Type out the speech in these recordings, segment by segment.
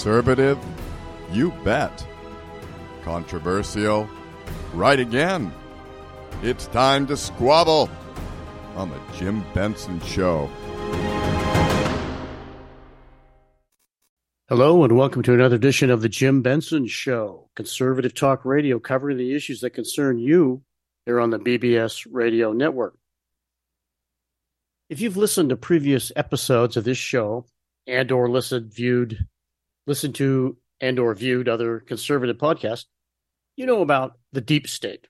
Conservative? You bet. Controversial? Right again. It's time to squabble on the Jim Benson Show. Hello, and welcome to another edition of the Jim Benson Show, conservative talk radio covering the issues that concern you here on the BBS Radio Network. If you've listened to previous episodes of this show and or listened, viewed, listened to and or viewed other conservative podcasts, you know about the deep state,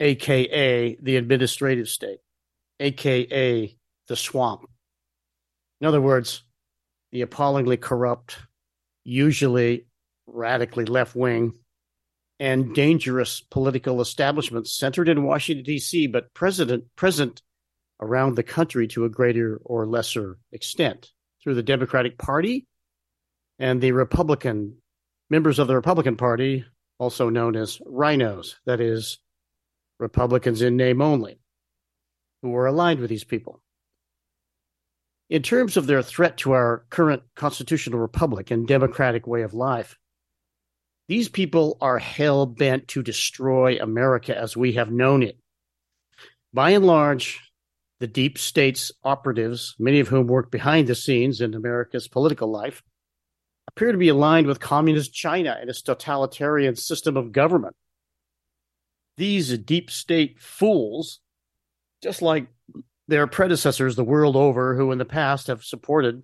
aka the administrative state, aka the swamp. In other words, the appallingly corrupt, usually radically left wing, and dangerous political establishments centered in Washington, D.C., but present, present around the country to a greater or lesser extent through the Democratic Party and the Republican members of the Republican Party, also known as rhinos, that is, Republicans in name only, who are aligned with these people. In terms of their threat to our current constitutional republic and democratic way of life, these people are hell bent to destroy America as we have known it. By and large, the deep state's operatives, many of whom work behind the scenes in America's political life, appear to be aligned with communist China and its totalitarian system of government. These deep state fools, just like their predecessors the world over, who in the past have supported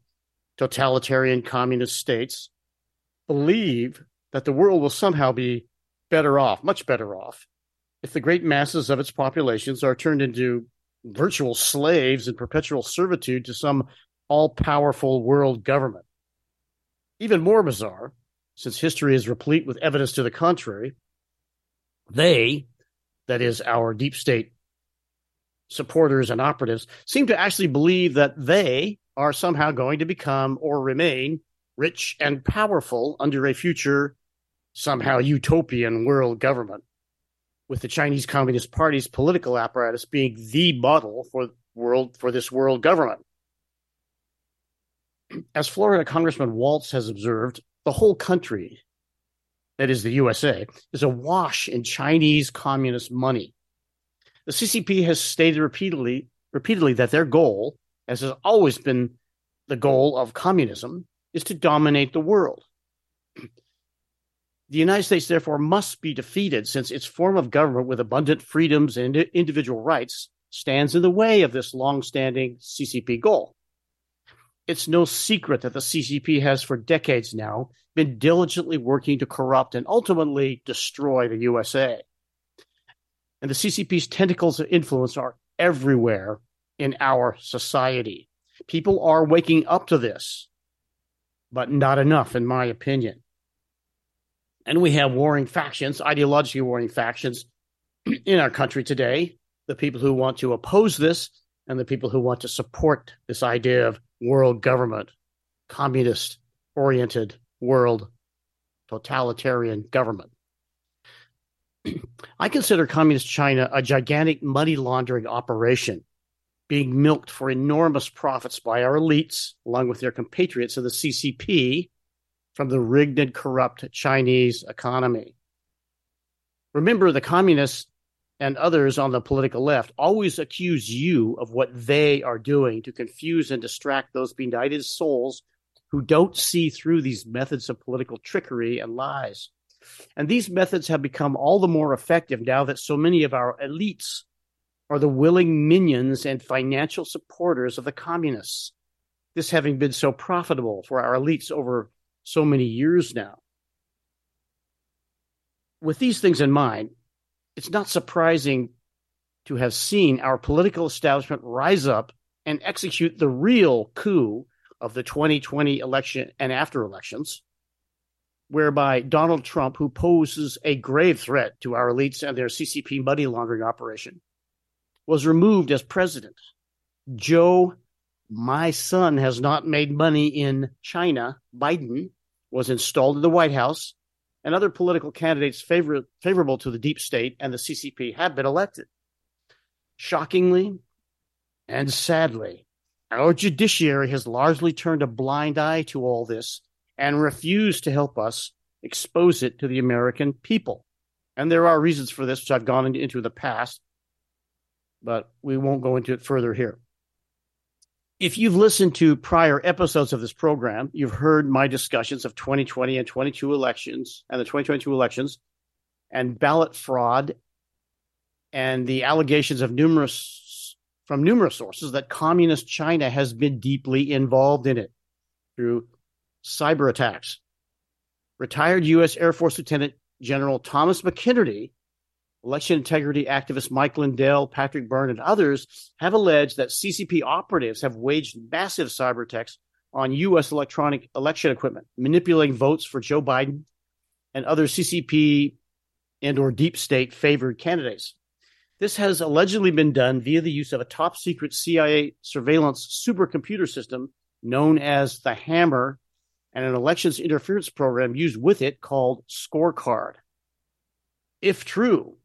totalitarian communist states, believe that the world will somehow be better off, much better off, if the great masses of its populations are turned into virtual slaves in perpetual servitude to some all powerful world government. Even more bizarre, since history is replete with evidence to the contrary, they, that is, our deep state supporters and operatives, seem to actually believe that they are somehow going to become or remain rich and powerful under a future, somehow utopian world government with the Chinese Communist Party's political apparatus being the model for world for this world government. As Florida Congressman Waltz has observed, the whole country, that is the USA, is awash in Chinese communist money. The CCP has stated repeatedly repeatedly that their goal, as has always been the goal of communism, is to dominate the world. The United States, therefore, must be defeated since its form of government with abundant freedoms and individual rights stands in the way of this long-standing CCP goal. It's no secret that the CCP has for decades now been diligently working to corrupt and ultimately destroy the USA. And the CCP's tentacles of influence are everywhere in our society. People are waking up to this, but not enough, in my opinion. And we have warring factions, ideologically warring factions in our country today. The people who want to oppose this and the people who want to support this idea of world government, communist oriented world totalitarian government. I consider Communist China a gigantic money laundering operation being milked for enormous profits by our elites, along with their compatriots of the CCP, from the rigged and corrupt Chinese economy. Remember, the communists and others on the political left always accuse you of what they are doing to confuse and distract those benighted souls who don't see through these methods of political trickery and lies. And these methods have become all the more effective now that so many of our elites are the willing minions and financial supporters of the communists. This having been so profitable for our elites over so many years now. With these things in mind, it's not surprising to have seen our political establishment rise up and execute the real coup of the 2020 election and after elections, whereby Donald Trump, who poses a grave threat to our elites and their CCP money laundering operation, was removed as president. Joe my son has not made money in China, Biden was installed in the White House, and other political candidates favor- favorable to the deep state and the CCP have been elected. Shockingly and sadly, our judiciary has largely turned a blind eye to all this and refuse to help us expose it to the American people. And there are reasons for this, which I've gone into in the past, but we won't go into it further here. If you've listened to prior episodes of this program, you've heard my discussions of 2020 and 22 elections and the 2022 elections and ballot fraud and the allegations of numerous from numerous sources that communist China has been deeply involved in it through cyber attacks. Retired U.S. Air Force Lieutenant General Thomas McInerney election integrity activists Mike Lindell, Patrick Byrne, and others have alleged that CCP operatives have waged massive cyber attacks on U.S. electronic election equipment, manipulating votes for Joe Biden and other CCP and or deep state favored candidates. This has allegedly been done via the use of a top secret CIA surveillance supercomputer system known as the Hammer and an elections interference program used with it called Scorecard. If true,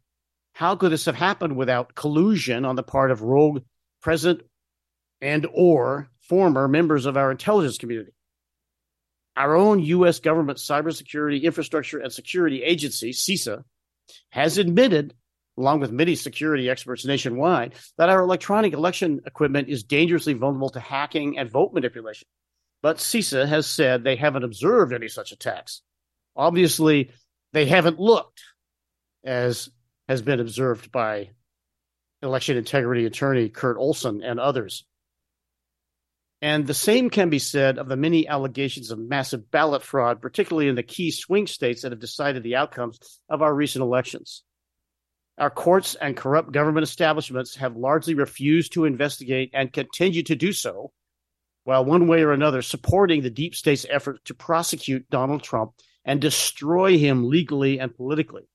how could this have happened without collusion on the part of rogue present and or former members of our intelligence community? Our own U.S. government cybersecurity infrastructure and security agency, CISA, has admitted, along with many security experts nationwide, that our electronic election equipment is dangerously vulnerable to hacking and vote manipulation. But CISA has said they haven't observed any such attacks. Obviously, they haven't looked, as has been observed by election integrity attorney Kurt Olsen and others. And the same can be said of the many allegations of massive ballot fraud, particularly in the key swing states that have decided the outcomes of our recent elections. Our courts and corrupt government establishments have largely refused to investigate and continue to do so, while one way or another supporting the deep state's effort to prosecute Donald Trump and destroy him legally and politically.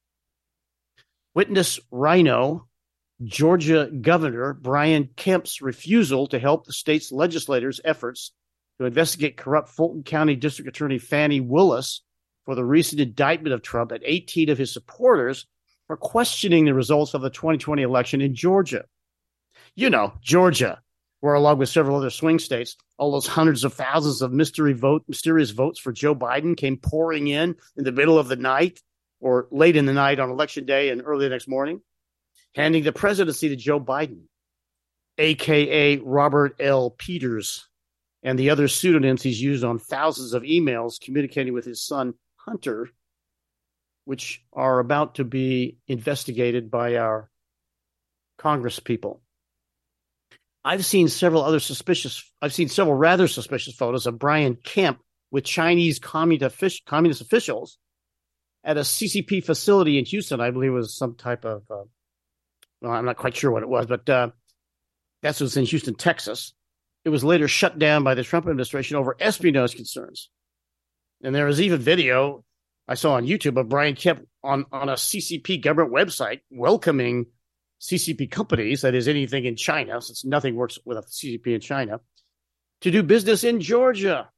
Witness Rhino, Georgia Governor Brian Kemp's refusal to help the state's legislators' efforts to investigate corrupt Fulton County District Attorney Fani Willis for the recent indictment of Trump and 18 of his supporters for questioning the results of the 2020 election in Georgia. You know, Georgia, where along with several other swing states, all those hundreds of thousands of mystery vote, mysterious votes for Joe Biden came pouring in in the middle of the night or late in the night on election day and early the next morning, handing the presidency to Joe Biden, aka Robert L. Peters, and the other pseudonyms he's used on thousands of emails communicating with his son Hunter, which are about to be investigated by our Congress people. I've seen several other suspicious, I've seen several rather suspicious photos of Brian Kemp with Chinese communist, communist officials at a CCP facility in Houston. I believe it was some type of, uh, well, I'm not quite sure what it was, but uh, that's was in Houston, Texas. It was later shut down by the Trump administration over espionage concerns. And there was even video I saw on YouTube of Brian Kemp on, on a CCP government website welcoming CCP companies, that is anything in China, since nothing works with a CCP in China, to do business in Georgia.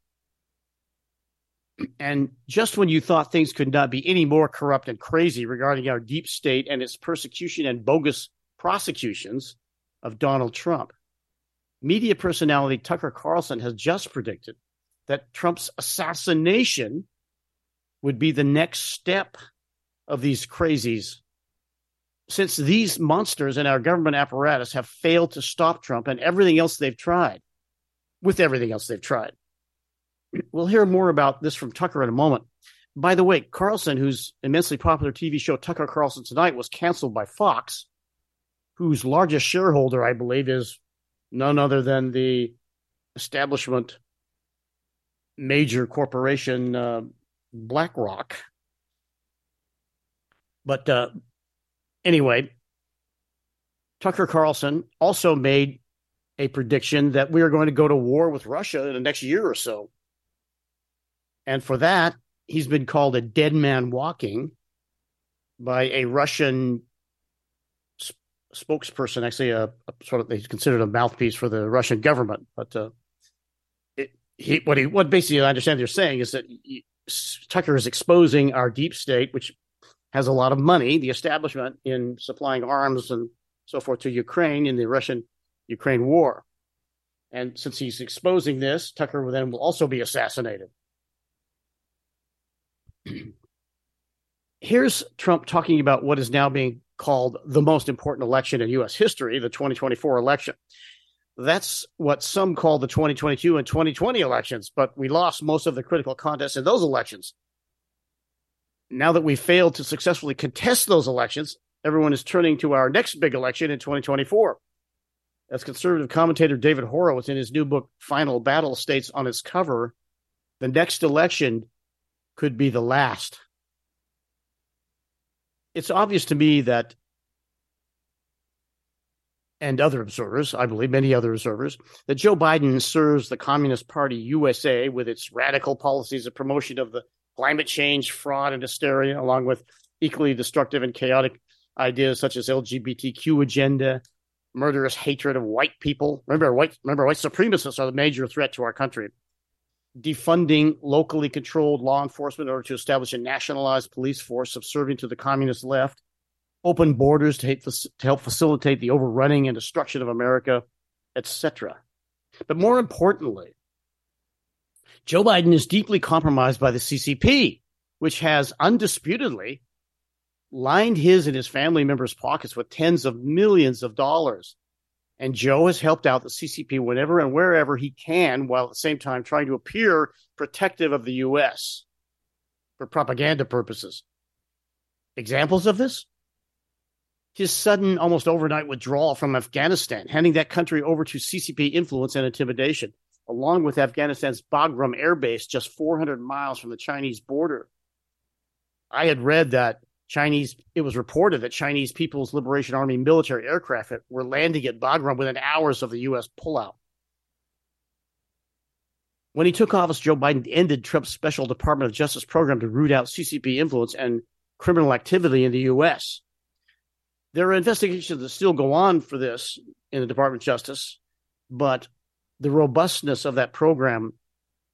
And just when you thought things could not be any more corrupt and crazy regarding our deep state and its persecution and bogus prosecutions of Donald Trump, media personality Tucker Carlson has just predicted that Trump's assassination would be the next step of these crazies. Since these monsters in our government apparatus have failed to stop Trump and everything else they've tried, with everything else they've tried. We'll hear more about this from Tucker in a moment. By the way, Carlson, whose immensely popular TV show Tucker Carlson Tonight was canceled by Fox, whose largest shareholder, I believe, is none other than the establishment major corporation uh, BlackRock. But uh, anyway, Tucker Carlson also made a prediction that we are going to go to war with Russia in the next year or so. And for that, he's been called a dead man walking by a Russian sp- spokesperson, actually, a, a, sort of he's considered a mouthpiece for the Russian government. But uh, it, he, what he, what basically I understand they're saying is that he, Tucker is exposing our deep state, which has a lot of money, the establishment in supplying arms and so forth to Ukraine in the Russian Ukraine war. And since he's exposing this, Tucker then will also be assassinated. here's Trump talking about what is now being called the most important election in U.S. history, the 2024 election. That's what some call the 2022 and 2020 elections, but we lost most of the critical contests in those elections. Now that we failed to successfully contest those elections, everyone is turning to our next big election in 2024. As conservative commentator David Horowitz in his new book, Final Battle, states on its cover, the next election could be the last. It's obvious to me that, and other observers, I believe many other observers, that Joe Biden serves the Communist Party USA with its radical policies of promotion of the climate change, fraud, and hysteria, along with equally destructive and chaotic ideas such as LGBTQ agenda, murderous hatred of white people. Remember, white remember white supremacists are the major threat to our country. Defunding locally controlled law enforcement in order to establish a nationalized police force subservient to the communist left. Open borders to, to help facilitate the overrunning and destruction of America, etc. But more importantly, Joe Biden is deeply compromised by the CCP, which has undisputedly lined his and his family members' pockets with tens of millions of dollars. And Joe has helped out the CCP whenever and wherever he can, while at the same time trying to appear protective of the U.S. for propaganda purposes. Examples of this? His sudden, almost overnight withdrawal from Afghanistan, handing that country over to CCP influence and intimidation along with Afghanistan's Bagram Air Base, just 400 miles from the Chinese border. I had read that Chinese, it was reported that Chinese People's Liberation Army military aircraft were landing at Bagram within hours of the U.S. pullout. When he took office, Joe Biden ended Trump's Special Department of Justice program to root out CCP influence and criminal activity in the U.S. There are investigations that still go on for this in the Department of Justice, but the robustness of that program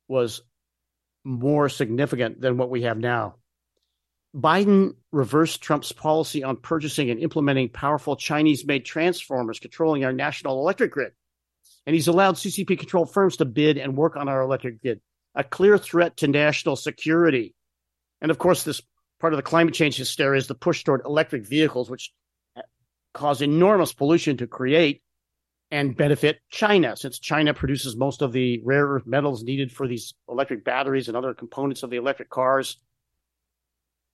was more significant than what we have now. Biden reversed Trump's policy on purchasing and implementing powerful Chinese made transformers controlling our national electric grid. And he's allowed CCP controlled firms to bid and work on our electric grid, a clear threat to national security. And of course, this part of the climate change hysteria is the push toward electric vehicles, which cause enormous pollution to create and benefit China, since China produces most of the rare earth metals needed for these electric batteries and other components of the electric cars,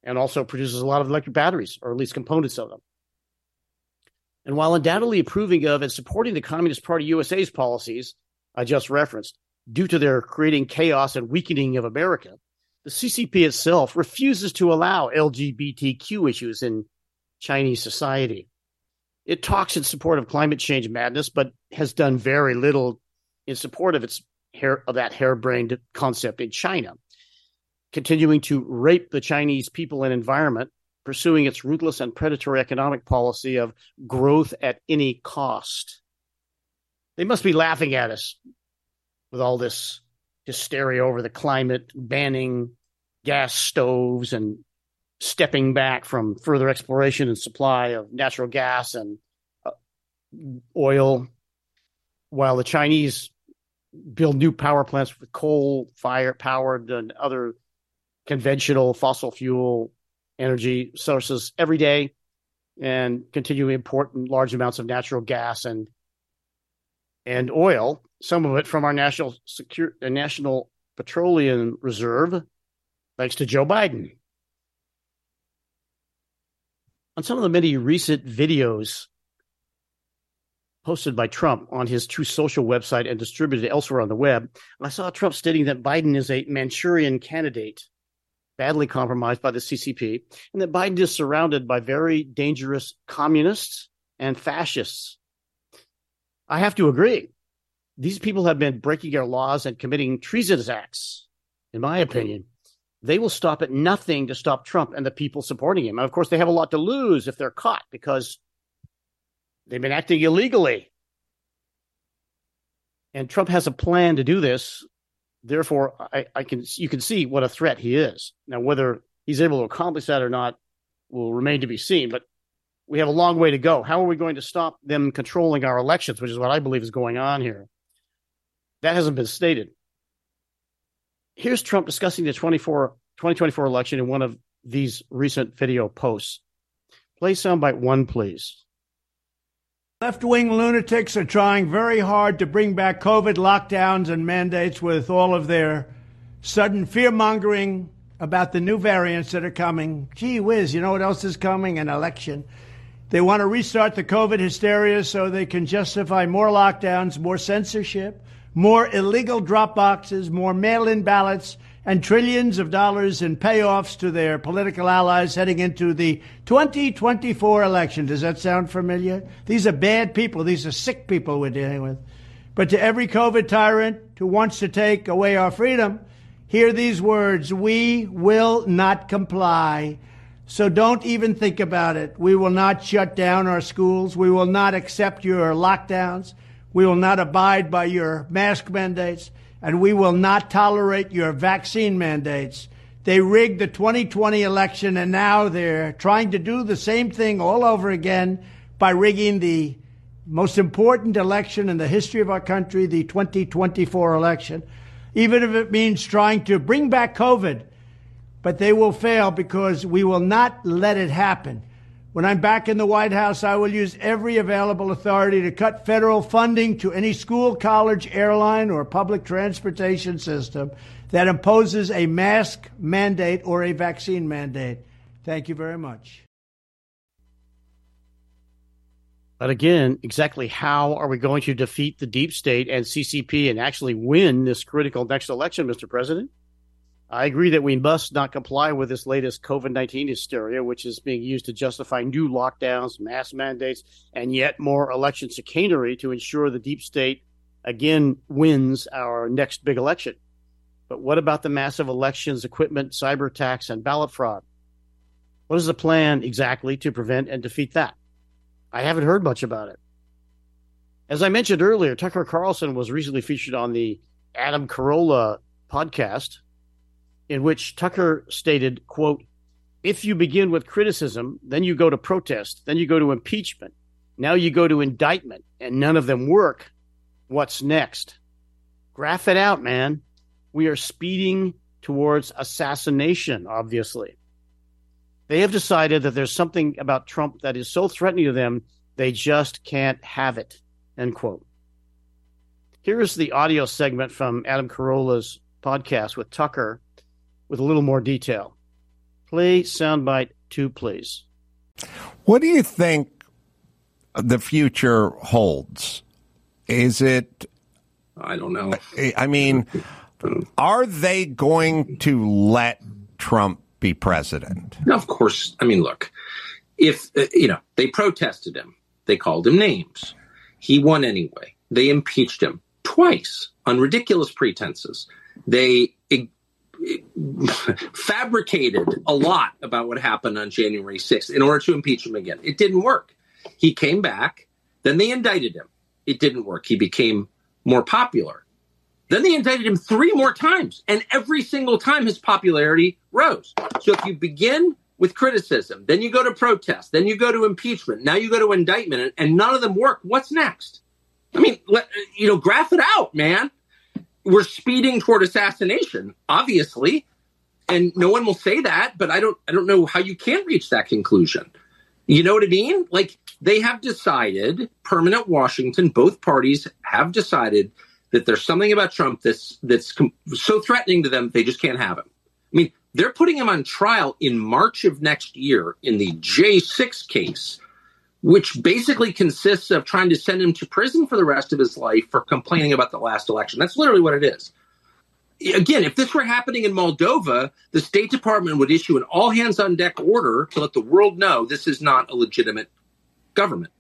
and also produces a lot of electric batteries, or at least components of them. And while undoubtedly approving of and supporting the Communist Party USA's policies I just referenced, due to their creating chaos and weakening of America, the CCP itself refuses to allow LGBTQ issues in Chinese society. It talks in support of climate change madness, but has done very little in support of its hair of that harebrained concept in China, continuing to rape the Chinese people and environment, pursuing its ruthless and predatory economic policy of growth at any cost. They must be laughing at us with all this hysteria over the climate, banning gas stoves and stepping back from further exploration and supply of natural gas and uh, oil, while the Chinese build new power plants with coal fire powered and other conventional fossil fuel energy sources every day and continue to import large amounts of natural gas and and oil, some of it from our national secure uh, national petroleum reserve, thanks to Joe Biden. On some of the many recent videos posted by Trump on his Truth Social website and distributed elsewhere on the web, I saw Trump stating that Biden is a Manchurian candidate, badly compromised by the CCP, and that Biden is surrounded by very dangerous communists and fascists. I have to agree. These people have been breaking our laws and committing treasonous acts, in my opinion they will stop at nothing to stop Trump and the people supporting him. And of course, they have a lot to lose if they're caught because they've been acting illegally. And Trump has a plan to do this. Therefore, I, I can you can see what a threat he is. Now, whether he's able to accomplish that or not will remain to be seen. But we have a long way to go. How are we going to stop them controlling our elections, which is what I believe is going on here? That hasn't been stated here's Trump discussing the 24 2024 election in one of these recent video posts. Play soundbite one, please. Left wing lunatics are trying very hard to bring back COVID lockdowns and mandates with all of their sudden fear mongering about the new variants that are coming. Gee whiz, you know what else is coming? An election. They want to restart the COVID hysteria so they can justify more lockdowns, more censorship, more illegal drop boxes, more mail in ballots, and trillions of dollars in payoffs to their political allies heading into the 2024 election. Does that sound familiar? These are bad people. These are sick people we're dealing with. But to every COVID tyrant who wants to take away our freedom, hear these words We will not comply. So don't even think about it. We will not shut down our schools. We will not accept your lockdowns. We will not abide by your mask mandates. And we will not tolerate your vaccine mandates. They rigged the 2020 election, and now they're trying to do the same thing all over again by rigging the most important election in the history of our country, the 2024 election, even if it means trying to bring back COVID but they will fail because we will not let it happen. When I'm back in the White House, I will use every available authority to cut federal funding to any school, college, airline, or public transportation system that imposes a mask mandate or a vaccine mandate. Thank you very much. But again, exactly how are we going to defeat the deep state and CCP and actually win this critical next election, Mr. President? I agree that we must not comply with this latest COVID 19 hysteria, which is being used to justify new lockdowns, mass mandates, and yet more election chicanery to ensure the deep state again wins our next big election. But what about the massive elections, equipment, cyber attacks, and ballot fraud? What is the plan exactly to prevent and defeat that? I haven't heard much about it. As I mentioned earlier, Tucker Carlson was recently featured on the Adam Carolla podcast in which Tucker stated, quote, if you begin with criticism, then you go to protest, then you go to impeachment, now you go to indictment, and none of them work. What's next? Graph it out, man. We are speeding towards assassination, obviously. They have decided that there's something about Trump that is so threatening to them, they just can't have it. End quote. Here is the audio segment from Adam Carolla's podcast with Tucker with a little more detail. Play soundbite two, please. What do you think the future holds? Is it? I don't know. I mean, are they going to let Trump be president? No, of course. I mean, look, if, uh, you know, they protested him, they called him names. He won anyway. They impeached him twice on ridiculous pretenses. They fabricated a lot about what happened on January 6th in order to impeach him again. It didn't work. He came back, then they indicted him. It didn't work. He became more popular. Then they indicted him three more times, and every single time his popularity rose. So if you begin with criticism, then you go to protest, then you go to impeachment, now you go to indictment, and none of them work, what's next? I mean, let, you know, graph it out, man we're speeding toward assassination, obviously, and no one will say that. But I don't, I don't know how you can reach that conclusion. You know what I mean? Like they have decided, permanent Washington, both parties have decided that there's something about Trump that's that's com- so threatening to them they just can't have him. I mean, they're putting him on trial in March of next year in the J6 case which basically consists of trying to send him to prison for the rest of his life for complaining about the last election. That's literally what it is. Again, if this were happening in Moldova, the State Department would issue an all hands on deck order to let the world know this is not a legitimate government.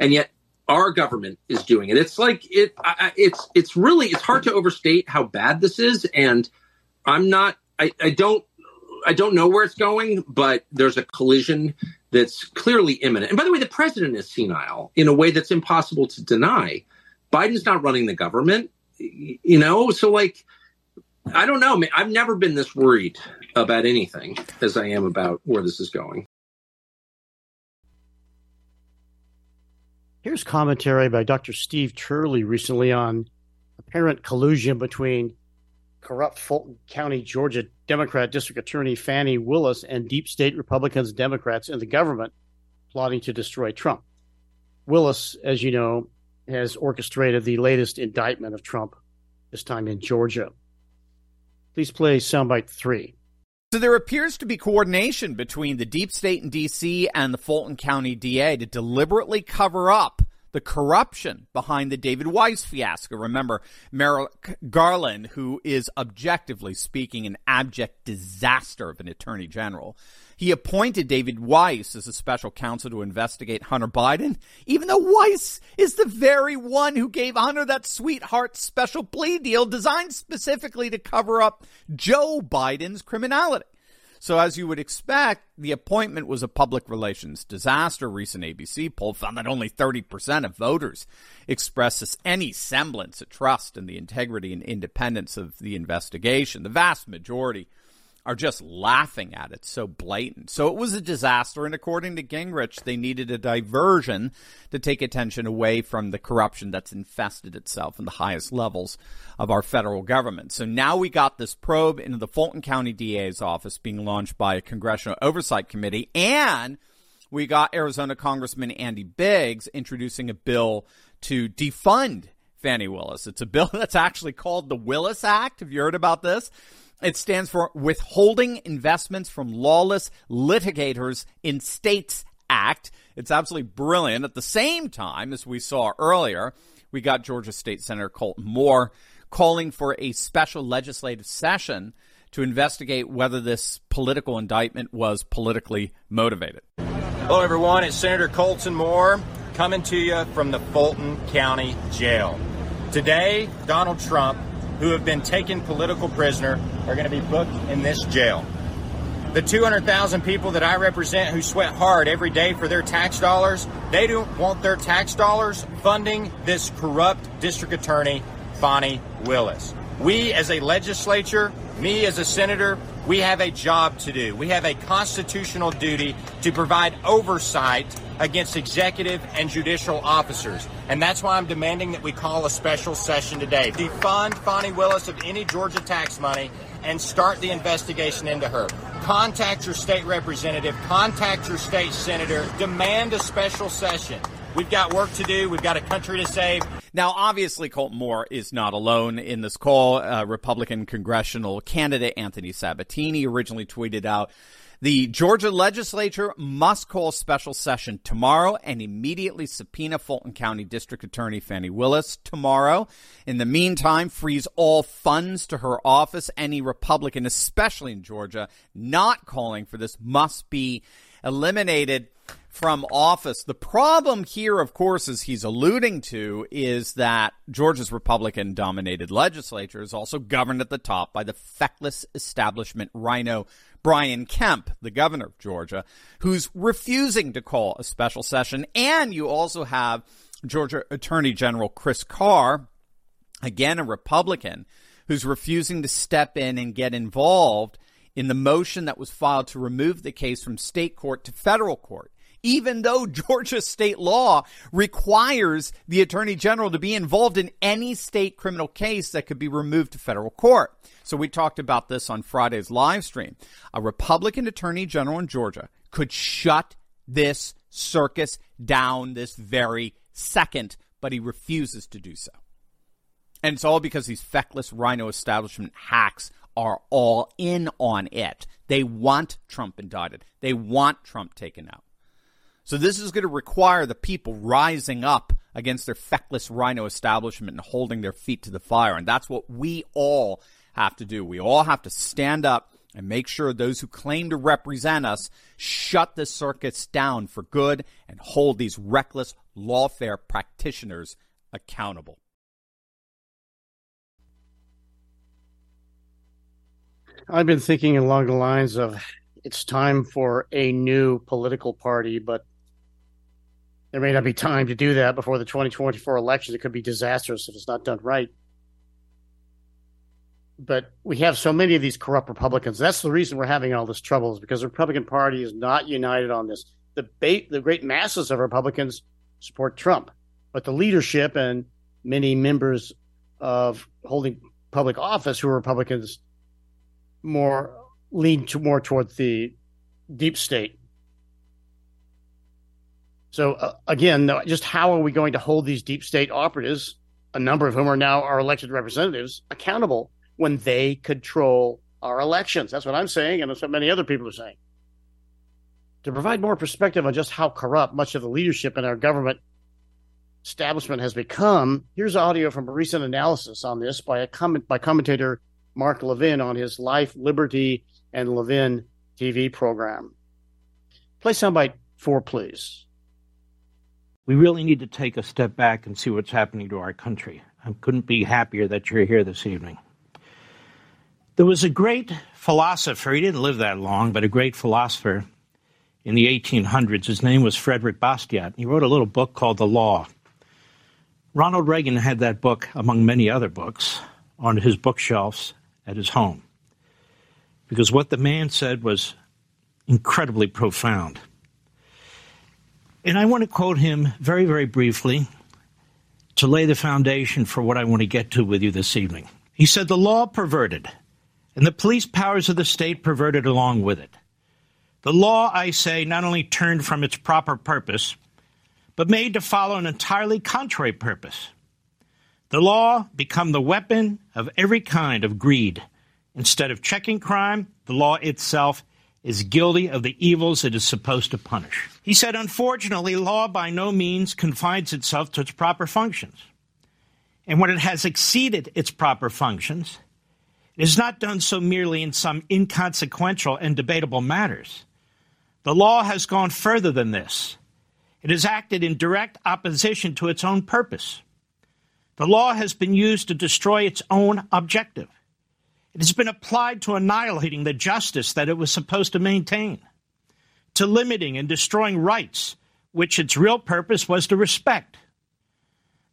And yet our government is doing it. It's like it I, it's it's really it's hard to overstate how bad this is and I'm not I, I don't I don't know where it's going, but there's a collision that's clearly imminent. And by the way, the president is senile in a way that's impossible to deny. Biden's not running the government, you know? So, like, I don't know. I've never been this worried about anything as I am about where this is going. Here's commentary by Dr. Steve Turley recently on apparent collusion between corrupt Fulton County, Georgia Democrat District Attorney Fani Willis and deep state Republicans, Democrats in the government plotting to destroy Trump. Willis, as you know, has orchestrated the latest indictment of Trump, this time in Georgia. Please play soundbite three. So there appears to be coordination between the deep state in D.C. and the Fulton County DA to deliberately cover up the corruption behind the David Weiss fiasco. Remember, Merrick Garland, who is objectively speaking an abject disaster of an attorney general, he appointed David Weiss as a special counsel to investigate Hunter Biden, even though Weiss is the very one who gave Hunter that sweetheart special plea deal designed specifically to cover up Joe Biden's criminality. So, as you would expect, the appointment was a public relations disaster. Recent ABC poll found that only 30% of voters expressed any semblance of trust in the integrity and independence of the investigation. The vast majority are just laughing at it. So blatant. So it was a disaster. And according to Gingrich, they needed a diversion to take attention away from the corruption that's infested itself in the highest levels of our federal government. So now we got this probe into the Fulton County DA's office being launched by a congressional oversight committee. And we got Arizona Congressman Andy Biggs introducing a bill to defund Fani Willis. It's a bill that's actually called the Willis Act. Have you heard about this? It stands for Withholding Investments from Lawless Litigators in States Act. It's absolutely brilliant. At the same time, as we saw earlier, we got Georgia State Senator Colton Moore calling for a special legislative session to investigate whether this political indictment was politically motivated. Hello, everyone. It's Senator Colton Moore coming to you from the Fulton County Jail. Today, Donald Trump who have been taken political prisoner are going to be booked in this jail. The 200,000 people that I represent who sweat hard every day for their tax dollars, they don't want their tax dollars funding this corrupt district attorney, Bonnie Willis. We as a legislature, me as a senator, we have a job to do. We have a constitutional duty to provide oversight against executive and judicial officers. And that's why I'm demanding that we call a special session today. Defund Fani Willis of any Georgia tax money and start the investigation into her. Contact your state representative, contact your state senator, demand a special session. We've got work to do. We've got a country to save. Now, obviously, Colton Moore is not alone in this call. Uh, Republican congressional candidate Anthony Sabatini originally tweeted out the Georgia legislature must call special session tomorrow and immediately subpoena Fulton County District Attorney Fani Willis tomorrow. In the meantime, freeze all funds to her office. Any Republican, especially in Georgia, not calling for this must be eliminated from office. The problem here, of course, as he's alluding to, is that Georgia's Republican dominated legislature is also governed at the top by the feckless establishment RINO Brian Kemp, the governor of Georgia, who's refusing to call a special session. And you also have Georgia Attorney General Chris Carr, again a Republican, who's refusing to step in and get involved in the motion that was filed to remove the case from state court to federal court even though Georgia state law requires the attorney general to be involved in any state criminal case that could be removed to federal court. So we talked about this on Friday's live stream. A Republican attorney general in Georgia could shut this circus down this very second, but he refuses to do so. And it's all because these feckless rhino establishment hacks are all in on it. They want Trump indicted. They want Trump taken out. So this is going to require the people rising up against their feckless rhino establishment and holding their feet to the fire. And that's what we all have to do. We all have to stand up and make sure those who claim to represent us shut the circuits down for good and hold these reckless lawfare practitioners accountable. I've been thinking along the lines of it's time for a new political party, but there may not be time to do that before the 2024 elections. It could be disastrous if it's not done right but we have so many of these corrupt Republicans. That's the reason we're having all this trouble is because the Republican Party is not united on this. The ba- the great masses of Republicans support Trump, but the leadership and many members of holding public office who are Republicans more lean to more towards the deep state. So uh, again, just how are we going to hold these deep state operatives, a number of whom are now our elected representatives, accountable when they control our elections? That's what I'm saying, and that's what many other people are saying. To provide more perspective on just how corrupt much of the leadership in our government establishment has become, here's audio from a recent analysis on this by a comment by commentator Mark Levin on his Life, Liberty, and Levin TV program. Play soundbite four, please. We really need to take a step back and see what's happening to our country. I couldn't be happier that you're here this evening. There was a great philosopher, he didn't live that long, but a great philosopher in the 1800s. His name was Frederick Bastiat. He wrote a little book called The Law. Ronald Reagan had that book, among many other books, on his bookshelves at his home. Because what the man said was incredibly profound. And I want to quote him very, very briefly to lay the foundation for what I want to get to with you this evening. He said, The law perverted, and the police powers of the state perverted along with it. The law, I say, not only turned from its proper purpose, but made to follow an entirely contrary purpose. The law become the weapon of every kind of greed. Instead of checking crime, the law itself is guilty of the evils it is supposed to punish. He said, unfortunately, law by no means confines itself to its proper functions. And when it has exceeded its proper functions, it is not done so merely in some inconsequential and debatable matters the law has gone further than this. It has acted in direct opposition to its own purpose. The law has been used to destroy its own objective. It has been applied to annihilating the justice that it was supposed to maintain, to limiting and destroying rights which its real purpose was to respect.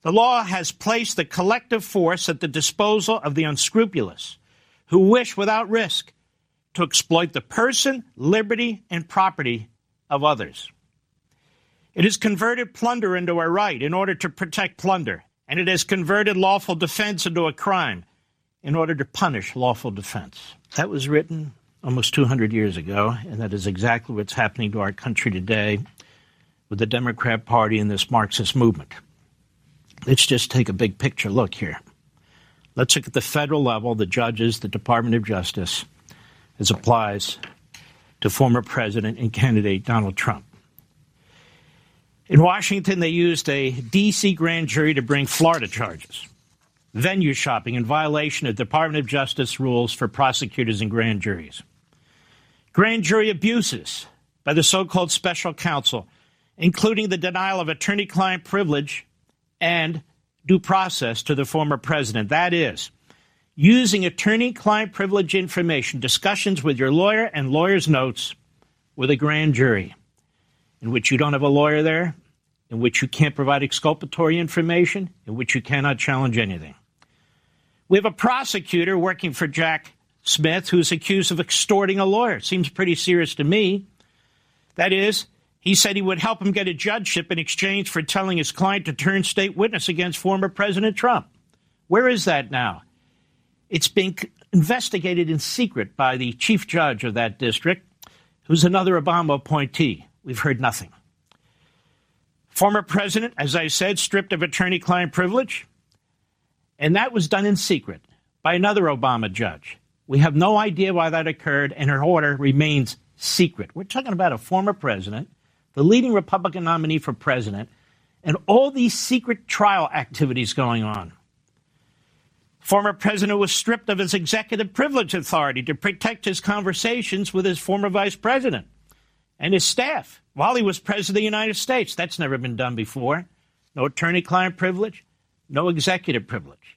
The law has placed the collective force at the disposal of the unscrupulous, who wish without risk to exploit the person, liberty, and property of others. It has converted plunder into a right in order to protect plunder, and it has converted lawful defense into a crime in order to punish lawful defense. That was written almost 200 years ago, and that is exactly what's happening to our country today with the Democrat Party and this Marxist movement. Let's just take a big picture look here. Let's look at the federal level, the judges, the Department of Justice, as applies to former President and candidate Donald Trump. In Washington, they used a D.C. grand jury to bring Florida charges, venue shopping in violation of Department of Justice rules for prosecutors and grand juries, grand jury abuses by the so called special counsel, including the denial of attorney client privilege and due process to the former president. That is, using attorney client privilege information, discussions with your lawyer and lawyer's notes with a grand jury, in which you don't have a lawyer there, in which you can't provide exculpatory information, in which you cannot challenge anything. We have a prosecutor working for Jack Smith who's accused of extorting a lawyer. Seems pretty serious to me. That is, he said he would help him get a judgeship in exchange for telling his client to turn state witness against former President Trump. Where is that now? It's being investigated in secret by the chief judge of that district, who's another Obama appointee. We've heard nothing. Former president, as I said, stripped of attorney client privilege, and that was done in secret by another Obama judge. We have no idea why that occurred, and her order remains secret. We're talking about a former president, the leading Republican nominee for president, and all these secret trial activities going on. Former president was stripped of his executive privilege authority to protect his conversations with his former vice president and his staff while he was president of the United States. That's never been done before. No attorney client privilege, no executive privilege.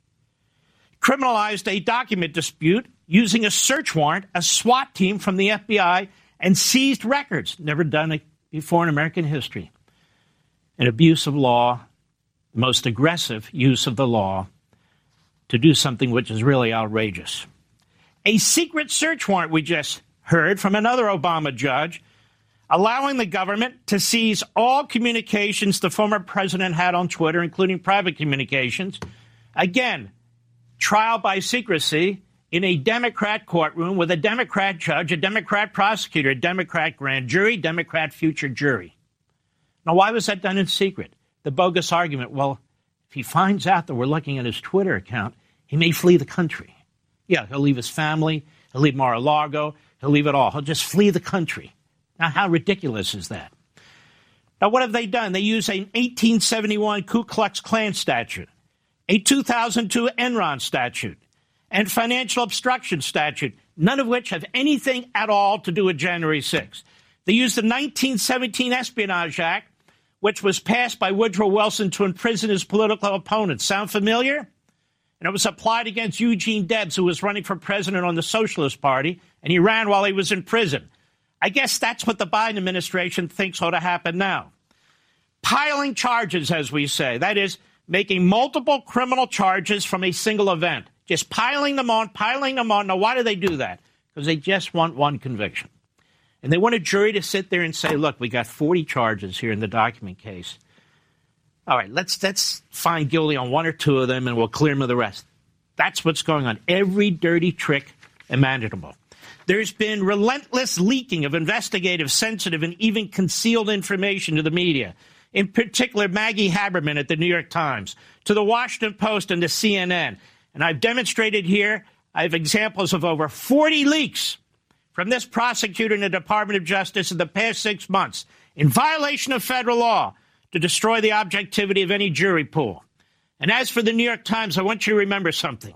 Criminalized a document dispute using a search warrant, a SWAT team from the FBI, and seized records. Never done before in American history. An abuse of law, the most aggressive use of the law to do something which is really outrageous. A secret search warrant, we just heard from another Obama judge, allowing the government to seize all communications the former president had on Twitter, including private communications. Again, trial by secrecy in a Democrat courtroom with a Democrat judge, a Democrat prosecutor, a Democrat grand jury, Democrat future jury. Now, why was that done in secret? The bogus argument well, if he finds out that we're looking at his Twitter account, he may flee the country. Yeah, he'll leave his family, he'll leave Mar a Lago, he'll leave it all. He'll just flee the country. Now, how ridiculous is that? Now, what have they done? They use an 1871 Ku Klux Klan statute, a 2002 Enron statute, and financial obstruction statute, none of which have anything at all to do with January 6th. They used the 1917 Espionage Act, which was passed by Woodrow Wilson to imprison his political opponents. Sound familiar? And it was applied against Eugene Debs, who was running for president on the Socialist Party, and he ran while he was in prison. I guess that's what the Biden administration thinks ought to happen now. Piling charges, as we say, that is, making multiple criminal charges from a single event. Just piling them on, piling them on. Now, why do they do that? Because they just want one conviction. And they want a jury to sit there and say, look, we got 40 charges here in the document case. All right, let's, let's find guilty on one or two of them and we'll clear them of the rest. That's what's going on. Every dirty trick imaginable. There's been relentless leaking of investigative, sensitive, and even concealed information to the media, in particular Maggie Haberman at the New York Times, to the Washington Post and to CNN. And I've demonstrated here, I have examples of over 40 leaks from this prosecutor in the Department of Justice in the past six months in violation of federal law to destroy the objectivity of any jury pool. And as for the New York Times, I want you to remember something.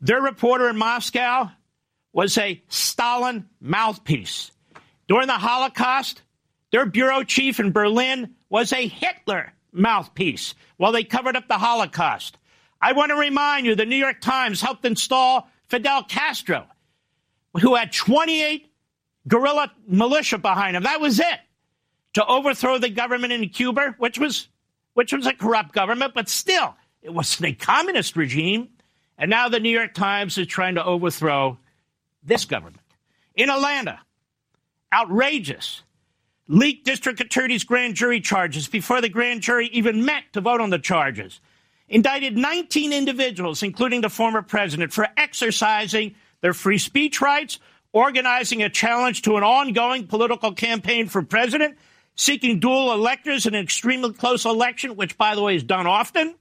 Their reporter in Moscow was a Stalin mouthpiece. During the Holocaust, their bureau chief in Berlin was a Hitler mouthpiece while they covered up the Holocaust. I want to remind you the New York Times helped install Fidel Castro, who had 28 guerrilla militia behind him. That was it. To overthrow the government in Cuba, which was which was a corrupt government, but still, it wasn't a communist regime. And now the New York Times is trying to overthrow this government. In Atlanta, outrageous. Leaked district attorney's grand jury charges before the grand jury even met to vote on the charges. Indicted 19 individuals, including the former president, for exercising their free speech rights, organizing a challenge to an ongoing political campaign for president, seeking dual electors in an extremely close election, which, by the way, is done often,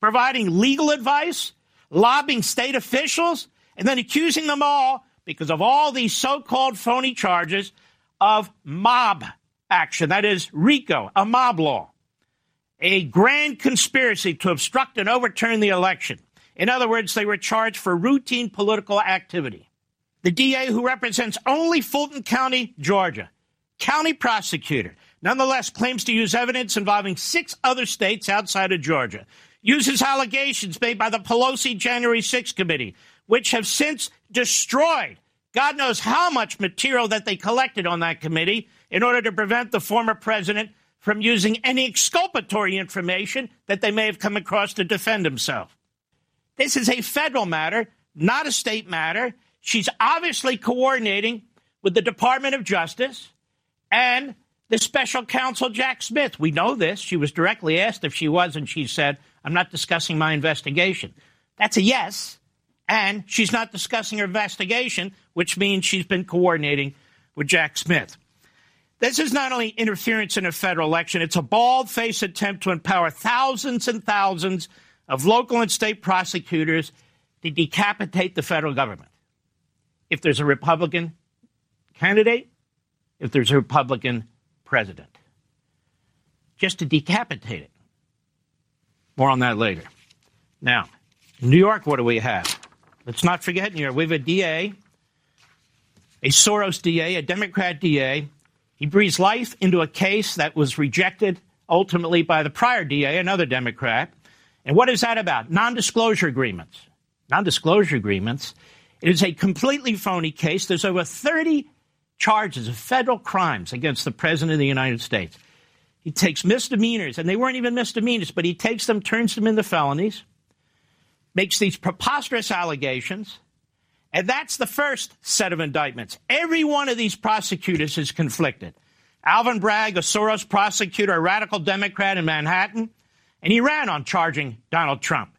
providing legal advice, lobbying state officials, and then accusing them all because of all these so called phony charges of mob action. That is RICO, a mob law, a grand conspiracy to obstruct and overturn the election. In other words, they were charged for routine political activity. The DA, who represents only Fulton County, Georgia, county prosecutor, nonetheless claims to use evidence involving six other states outside of Georgia, uses allegations made by the Pelosi January 6 committee which have since destroyed God knows how much material that they collected on that committee in order to prevent the former president from using any exculpatory information that they may have come across to defend himself. This is a federal matter, not a state matter. She's obviously coordinating with the Department of Justice and the special counsel, Jack Smith. We know this. She was directly asked if she was, and she said, I'm not discussing my investigation. That's a yes and she's not discussing her investigation, which means she's been coordinating with Jack Smith. This is not only interference in a federal election, it's a bald faced attempt to empower thousands and thousands of local and state prosecutors to decapitate the federal government. If there's a Republican candidate, if there's a Republican president, just to decapitate it. More on that later. Now, New York, what do we have? Let's not forget here, we have a DA, a Soros DA, a Democrat DA. He breathes life into a case that was rejected ultimately by the prior DA, another Democrat. And what is that about? Non disclosure agreements. Non disclosure agreements. It is a completely phony case. There's over 30 charges of federal crimes against the President of the United States. He takes misdemeanors, and they weren't even misdemeanors, but he takes them, turns them into felonies makes these preposterous allegations. And that's the first set of indictments. Every one of these prosecutors is conflicted. Alvin Bragg, a Soros prosecutor, a radical Democrat in Manhattan, and he ran on charging Donald Trump.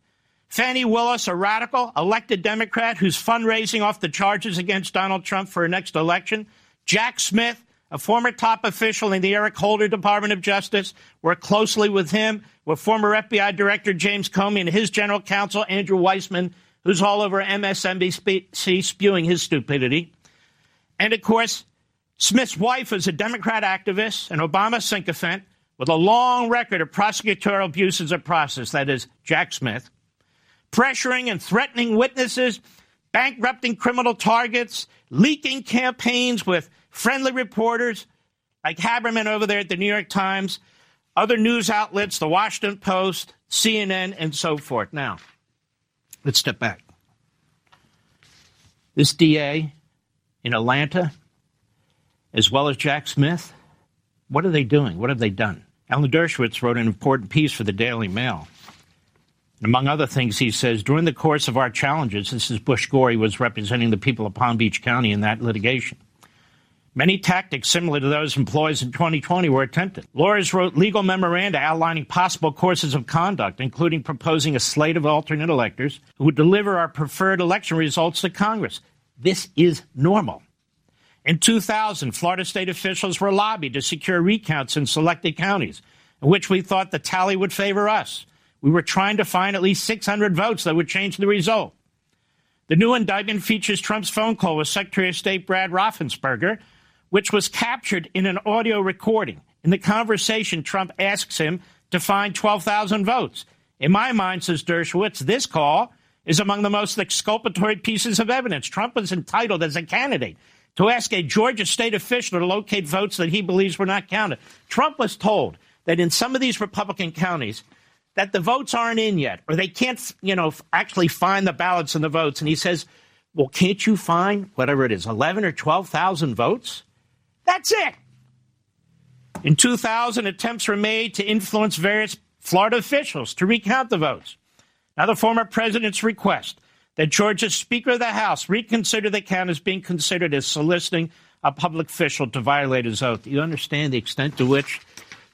Fani Willis, a radical, elected Democrat who's fundraising off the charges against Donald Trump for a next election. Jack Smith, a former top official in the Eric Holder Department of Justice, worked closely with him, with former FBI Director James Comey and his general counsel, Andrew Weissmann, who's all over MSNBC spewing his stupidity. And of course, Smith's wife is a Democrat activist, an Obama sycophant, with a long record of prosecutorial abuses of process, that is, Jack Smith, pressuring and threatening witnesses, bankrupting criminal targets, leaking campaigns with friendly reporters like Haberman over there at the New York Times, other news outlets, the Washington Post, CNN, and so forth. Now, let's step back. This DA in Atlanta, as well as Jack Smith, what are they doing? What have they done? Alan Dershowitz wrote an important piece for the Daily Mail. Among other things, he says, during the course of our challenges, this is Bush Gore, he was representing the people of Palm Beach County in that litigation. Many tactics similar to those employed in 2020 were attempted. Lawyers wrote legal memoranda outlining possible courses of conduct, including proposing a slate of alternate electors who would deliver our preferred election results to Congress. This is normal. In 2000, Florida state officials were lobbied to secure recounts in selected counties, in which we thought the tally would favor us. We were trying to find at least 600 votes that would change the result. The new indictment features Trump's phone call with Secretary of State Brad Raffensperger, which was captured in an audio recording. In the conversation, Trump asks him to find 12,000 votes. In my mind, says Dershowitz, this call is among the most exculpatory pieces of evidence. Trump was entitled as a candidate to ask a Georgia state official to locate votes that he believes were not counted. Trump was told that in some of these Republican counties, that the votes aren't in yet, or they can't, you know, actually find the ballots and the votes. And he says, well, can't you find whatever it is, 11 or 12,000 votes? That's it. In 2000, attempts were made to influence various Florida officials to recount the votes. Now, the former president's request that Georgia's Speaker of the House reconsider the count is being considered as soliciting a public official to violate his oath. You understand the extent to which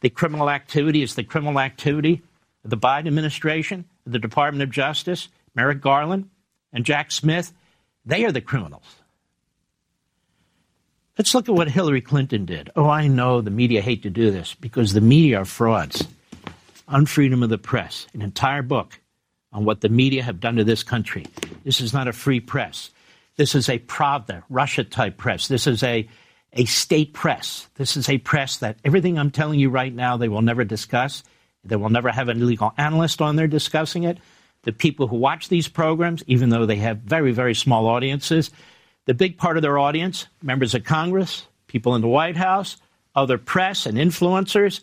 the criminal activity is the criminal activity of the Biden administration, the Department of Justice, Merrick Garland, and Jack Smith? They are the criminals. Let's look at what Hillary Clinton did. Oh, I know the media hate to do this because the media are frauds. On freedom of the press, an entire book on what the media have done to this country. This is not a free press. This is a Pravda, Russia type press. This is a, a state press. This is a press that everything I'm telling you right now, they will never discuss. They will never have a legal analyst on there discussing it. The people who watch these programs, even though they have very, very small audiences, the big part of their audience, members of Congress, people in the White House, other press and influencers,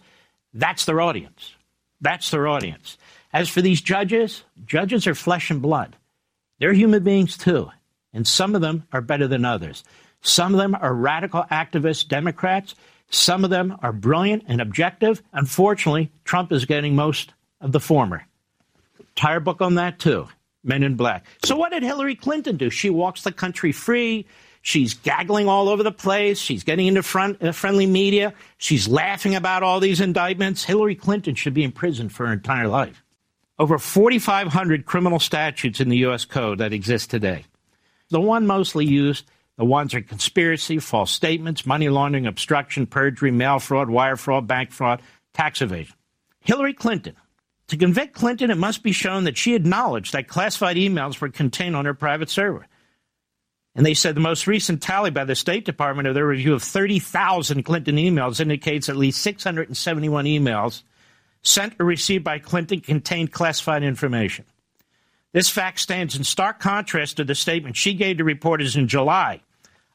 that's their audience. That's their audience. As for these judges, judges are flesh and blood. They're human beings too. And some of them are better than others. Some of them are radical activist Democrats. Some of them are brilliant and objective. Unfortunately, Trump is getting most of the former. Entire book on that too. Men in Black. So what did Hillary Clinton do? She walks the country free. She's gaggling all over the place. She's getting into front, uh, friendly media. She's laughing about all these indictments. Hillary Clinton should be in prison for her entire life. Over 4,500 criminal statutes in the U.S. Code that exist today. The one mostly used, the ones are conspiracy, false statements, money laundering, obstruction, perjury, mail fraud, wire fraud, bank fraud, tax evasion. Hillary Clinton to convict Clinton, it must be shown that she acknowledged that classified emails were contained on her private server. And they said the most recent tally by the State Department of their review of 30,000 Clinton emails indicates at least 671 emails sent or received by Clinton contained classified information. This fact stands in stark contrast to the statement she gave to reporters in July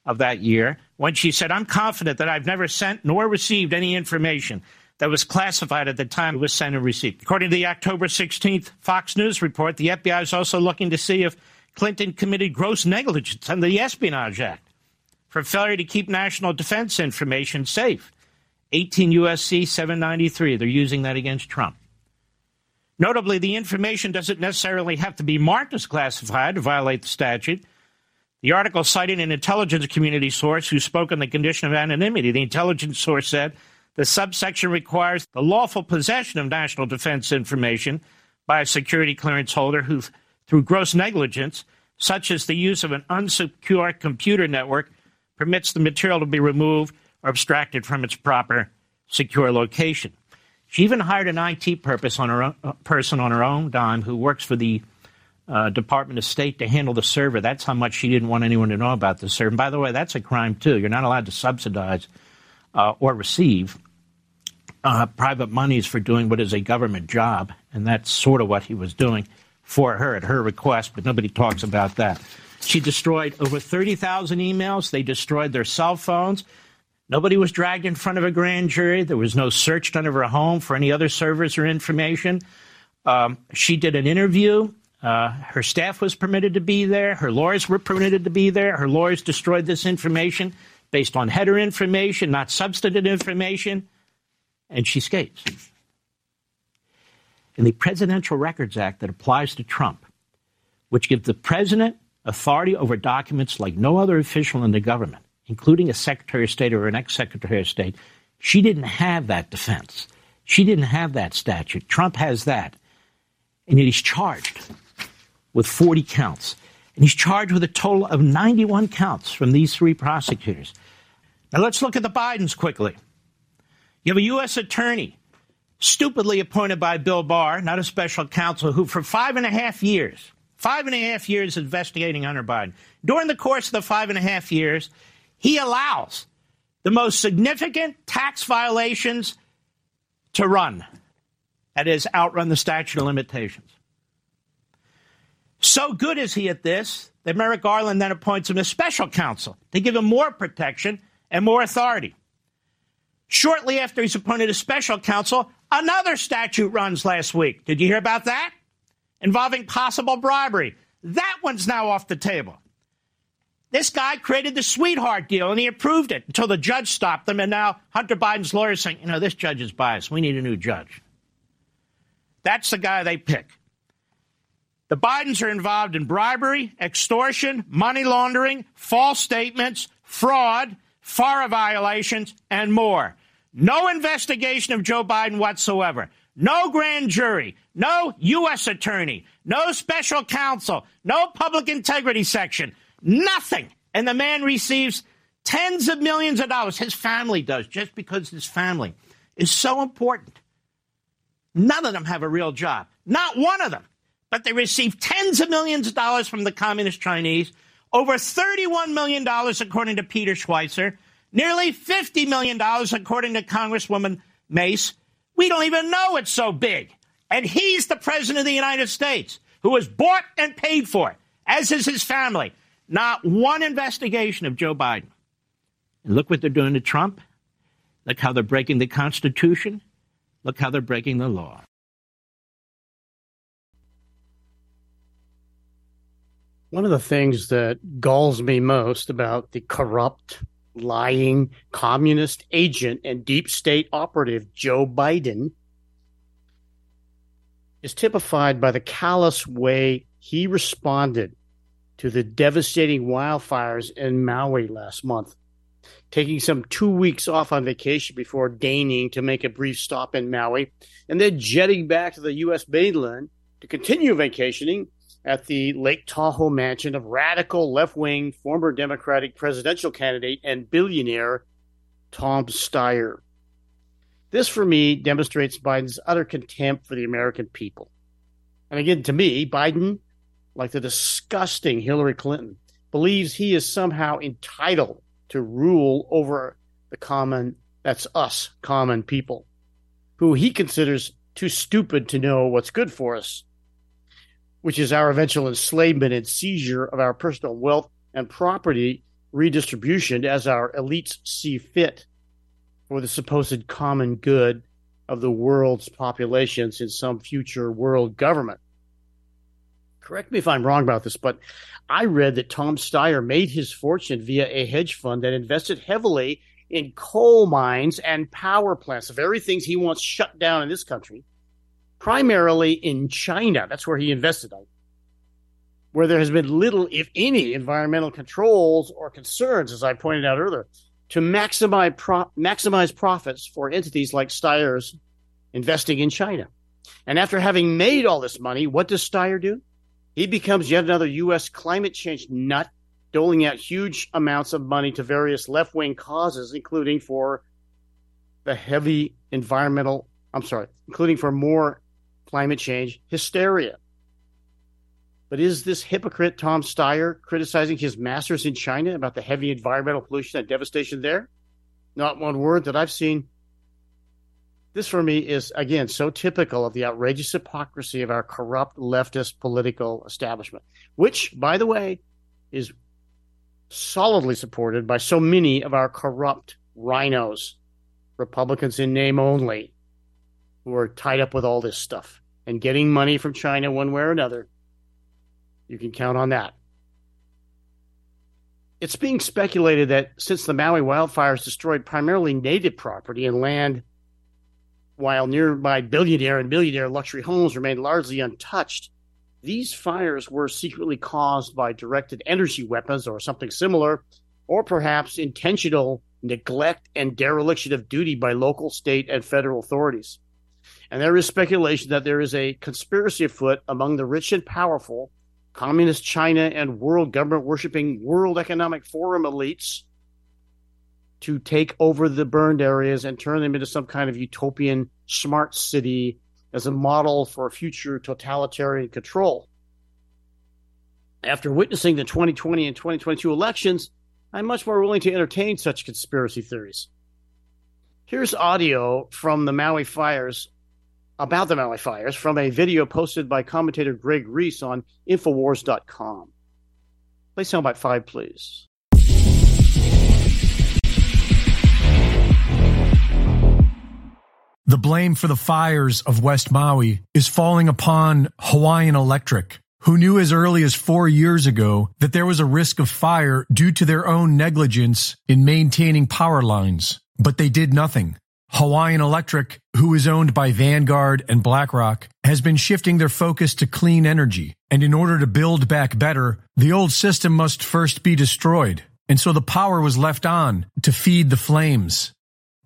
of that year when she said, I'm confident that I've never sent nor received any information that was classified at the time it was sent and received. According to the October 16th Fox News report, the FBI is also looking to see if Clinton committed gross negligence under the Espionage Act for failure to keep national defense information safe. 18 USC 793. They're using that against Trump. Notably, the information doesn't necessarily have to be marked as classified to violate the statute. The article cited an intelligence community source who spoke on the condition of anonymity. The intelligence source said the subsection requires the lawful possession of national defense information by a security clearance holder who through gross negligence, such as the use of an unsecure computer network, permits the material to be removed or abstracted from its proper secure location. She even hired an IT purpose on own, uh, person on her own dime who works for the uh, Department of State to handle the server. That's how much she didn't want anyone to know about the server. And by the way, that's a crime too. You're not allowed to subsidize uh, or receive uh, private monies for doing what is a government job, and that's sort of what he was doing for her at her request. But nobody talks about that. She destroyed over 30,000 emails. They destroyed their cell phones. Nobody was dragged in front of a grand jury. There was no search done of her home for any other servers or information. Um, she did an interview uh, her staff was permitted to be there. Her lawyers were permitted to be there. Her lawyers destroyed this information based on header information, not substantive information, and she escapes. In the Presidential Records Act that applies to Trump, which gives the president authority over documents like no other official in the government, including a Secretary of State or an ex Secretary of State, she didn't have that defense. She didn't have that statute. Trump has that. And yet he's charged with 40 counts. And he's charged with a total of 91 counts from these three prosecutors. Now let's look at the Bidens quickly. You have a U.S. attorney stupidly appointed by Bill Barr, not a special counsel, who for five and a half years, five and a half years investigating Hunter Biden. During the course of the five and a half years, he allows the most significant tax violations to run. That is, outrun the statute of limitations. So good is he at this that Merrick Garland then appoints him as special counsel to give him more protection and more authority. Shortly after he's appointed as special counsel, another statute runs last week. Did you hear about that? Involving possible bribery. That one's now off the table. This guy created the sweetheart deal and he approved it until the judge stopped them. And now Hunter Biden's lawyers saying, you know, this judge is biased. We need a new judge. That's the guy they pick. The Bidens are involved in bribery, extortion, money laundering, false statements, fraud, FARA violations, and more. No investigation of Joe Biden whatsoever. No grand jury, no U.S. attorney, no special counsel, no public integrity section, nothing. And the man receives tens of millions of dollars. His family does, just because his family is so important. None of them have a real job. Not one of them but they receive tens of millions of dollars from the Communist Chinese, over $31 million, according to Peter Schweizer, nearly $50 million, according to Congresswoman Mace. We don't even know it's so big. And he's the President of the United States, who was bought and paid for, as is his family. Not one investigation of Joe Biden. And look what they're doing to Trump. Look how they're breaking the Constitution. Look how they're breaking the law. One of the things that galls me most about the corrupt, lying, communist agent and deep state operative Joe Biden is typified by the callous way he responded to the devastating wildfires in Maui last month, taking some two weeks off on vacation before deigning to make a brief stop in Maui, and then jetting back to the U.S. mainland to continue vacationing at the Lake Tahoe mansion of radical left wing former Democratic presidential candidate and billionaire Tom Steyer. This, for me, demonstrates Biden's utter contempt for the American people. And again, to me, Biden, like the disgusting Hillary Clinton, believes he is somehow entitled to rule over the common, that's us, common people, who he considers too stupid to know what's good for us which is our eventual enslavement and seizure of our personal wealth and property redistribution as our elites see fit for the supposed common good of the world's populations in some future world government. Correct me if I'm wrong about this, but I read that Tom Steyer made his fortune via a hedge fund that invested heavily in coal mines and power plants, the very things he wants shut down in this country primarily in China. That's where he invested, where there has been little, if any, environmental controls or concerns, as I pointed out earlier, to maximize pro- maximize profits for entities like Steyer's investing in China. And after having made all this money, what does Steyer do? he becomes yet another U.S. climate change nut, doling out huge amounts of money to various left wing causes, including for the heavy environmental, I'm sorry, including for more climate change hysteria. But is this hypocrite Tom Steyer criticizing his masters in China about the heavy environmental pollution and devastation there? Not one word that I've seen. This for me is, again, so typical of the outrageous hypocrisy of our corrupt leftist political establishment, which, by the way, is solidly supported by so many of our corrupt RINOs, Republicans in name only, who are tied up with all this stuff and getting money from China one way or another. You can count on that. It's being speculated that since the Maui wildfires destroyed primarily native property and land, while nearby billionaire and millionaire luxury homes remained largely untouched, these fires were secretly caused by directed energy weapons or something similar, or perhaps intentional neglect and dereliction of duty by local, state, and federal authorities. And there is speculation that there is a conspiracy afoot among the rich and powerful communist China and world government worshiping World Economic Forum elites to take over the burned areas and turn them into some kind of utopian smart city as a model for future totalitarian control. After witnessing the 2020 and 2022 elections, I'm much more willing to entertain such conspiracy theories. Here's audio from the Maui fires about the Maui fires from a video posted by commentator Greg Reese on Infowars.com. Play soundbite five, please. The blame for the fires of West Maui is falling upon Hawaiian Electric, who knew as early as four years ago that there was a risk of fire due to their own negligence in maintaining power lines. But they did nothing. Hawaiian Electric, who is owned by Vanguard and BlackRock, has been shifting their focus to clean energy. And in order to build back better, the old system must first be destroyed. And so the power was left on to feed the flames.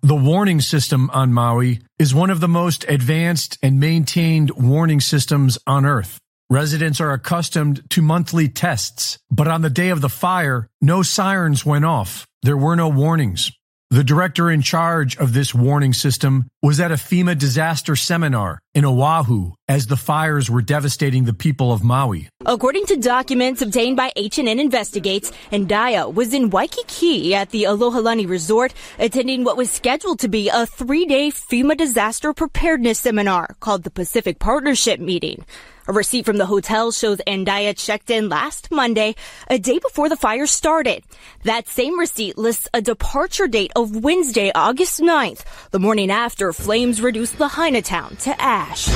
The warning system on Maui is one of the most advanced and maintained warning systems on Earth. Residents are accustomed to monthly tests, but on the day of the fire, no sirens went off. There were no warnings. The director in charge of this warning system was at a FEMA disaster seminar in Oahu as the fires were devastating the people of Maui. According to documents obtained by H&N Investigates, Andaya was in Waikiki at the Alohilani Resort attending what was scheduled to be a three-day FEMA disaster preparedness seminar called the Pacific Partnership Meeting. A receipt from the hotel shows Andaya checked in last Monday, a day before the fire started. That same receipt lists a departure date of Wednesday, August 9th, the morning after flames reduced Lahaina town to ash.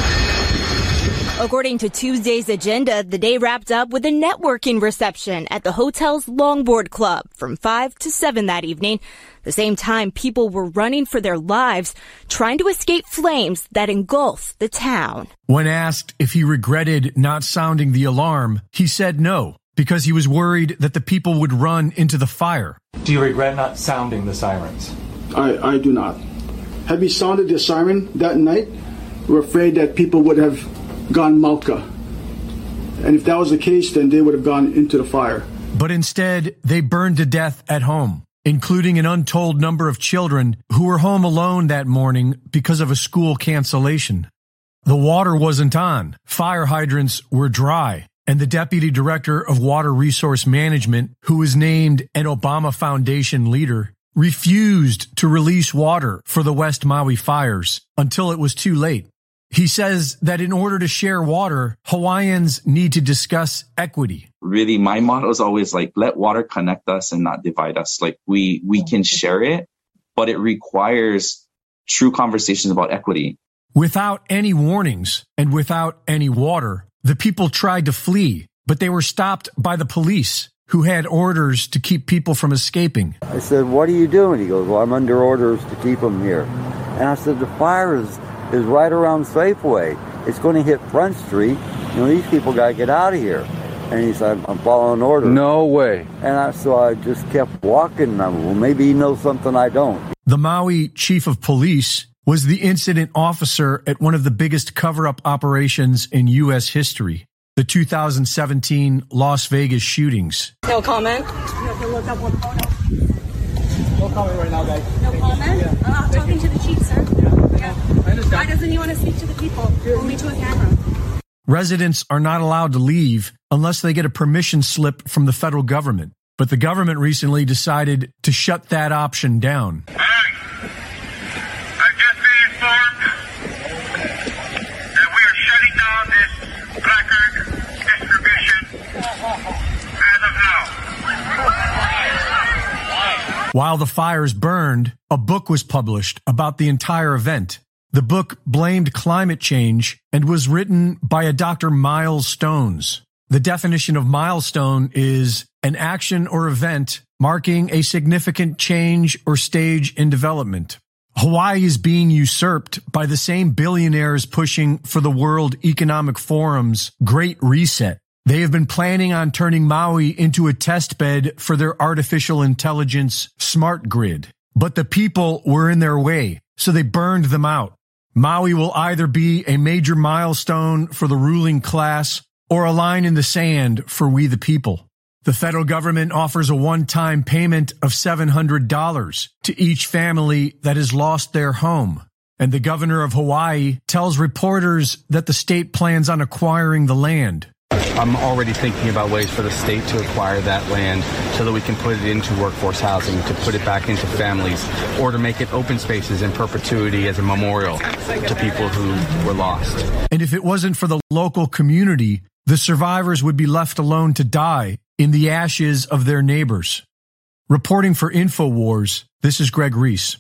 According to Tuesday's agenda, the day wrapped up with a networking reception at the hotel's Longboard Club from 5 to 7 that evening. The same time, people were running for their lives, trying to escape flames that engulfed the town. When asked if he regretted not sounding the alarm, he said no, because he was worried that the people would run into the fire. Do you regret not sounding the sirens? I, I do not. Had we sounded the siren that night, we're afraid that people would have gone mauka. And if that was the case, then they would have gone into the fire. But instead, they burned to death at home, including an untold number of children who were home alone that morning because of a school cancellation. The water wasn't on, fire hydrants were dry, and the deputy director of water resource management, who was named an Obama Foundation leader, refused to release water for the West Maui fires until it was too late. He says that in order to share water, Hawaiians need to discuss equity. Really, my motto is always like, let water connect us and not divide us. Like we, we can share it, but it requires true conversations about equity. Without any warnings and without any water, the people tried to flee, but they were stopped by the police who had orders to keep people from escaping. I said, what are you doing? He goes, well, I'm under orders to keep them here. And I said, the fire is is right around Safeway. It's going to hit Front Street. You know, these people got to get out of here. And he said, I'm following orders. No way. And I, so I just kept walking. I, well, maybe he knows something I don't. The Maui chief of police was the incident officer at one of the biggest cover up operations in U.S. history. the 2017 Las Vegas shootings. No comment. You have to look up one photo. No comment right now, guys. No comment? Yeah. Uh, I'm talking to the chief, sir. Yeah. yeah. Why doesn't he want to speak to the people? Only to a camera. Residents are not allowed to leave unless they get a permission slip from the federal government. But the government recently decided to shut that option down. While the fires burned, a book was published about the entire event. The book blamed climate change and was written by a Dr. Miles Stones. The definition of milestone is an action or event marking a significant change or stage in development. Hawaii is being usurped by the same billionaires pushing for the World Economic Forum's Great Reset. They have been planning on turning Maui into a test bed for their artificial intelligence smart grid. But the people were in their way, so they burned them out. Maui will either be a major milestone for the ruling class or a line in the sand for we the people. The federal government offers a one-time payment of $700 to each family that has lost their home. And the governor of Hawaii tells reporters that the state plans on acquiring the land. I'm already thinking about ways for the state to acquire that land so that we can put it into workforce housing, to put it back into families, or to make it open spaces in perpetuity as a memorial to people who were lost. And if it wasn't for the local community, the survivors would be left alone to die in the ashes of their neighbors. Reporting for InfoWars, this is Greg Reese.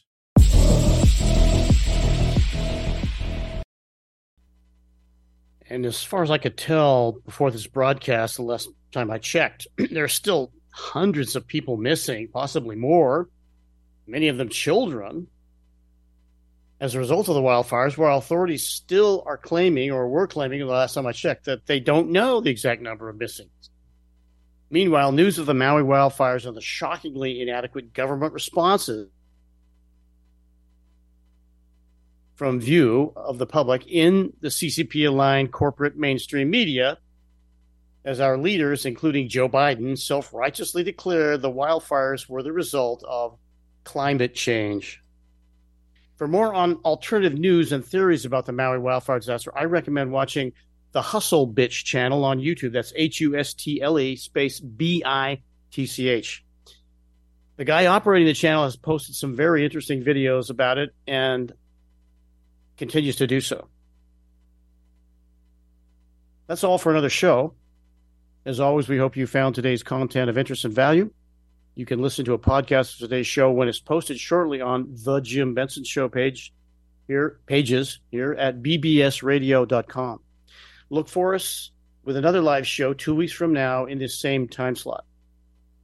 And as far as I could tell before this broadcast, the last time I checked, there are still hundreds of people missing, possibly more, many of them children, as a result of the wildfires, where authorities still are claiming, or were claiming the last time I checked, that they don't know the exact number of missing. Meanwhile, news of the Maui wildfires and the shockingly inadequate government responses from view of the public in the CCP aligned corporate mainstream media as our leaders, including Joe Biden, self righteously declare the wildfires were the result of climate change. For more on alternative news and theories about the Maui wildfire disaster, I recommend watching the Hustle Bitch channel on YouTube. That's H U S T L E space B I T C H. The guy operating the channel has posted some very interesting videos about it, and continues to do so. That's all for another show. As always, we hope you found today's content of interest and value. You can listen to a podcast of today's show when it's posted shortly on the Jim Benson Show page here, pages here at bbsradio.com. Look for us with another live show two weeks from now in this same time slot.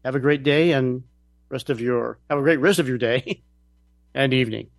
Have a great day and rest of your have a great rest of your day and evening.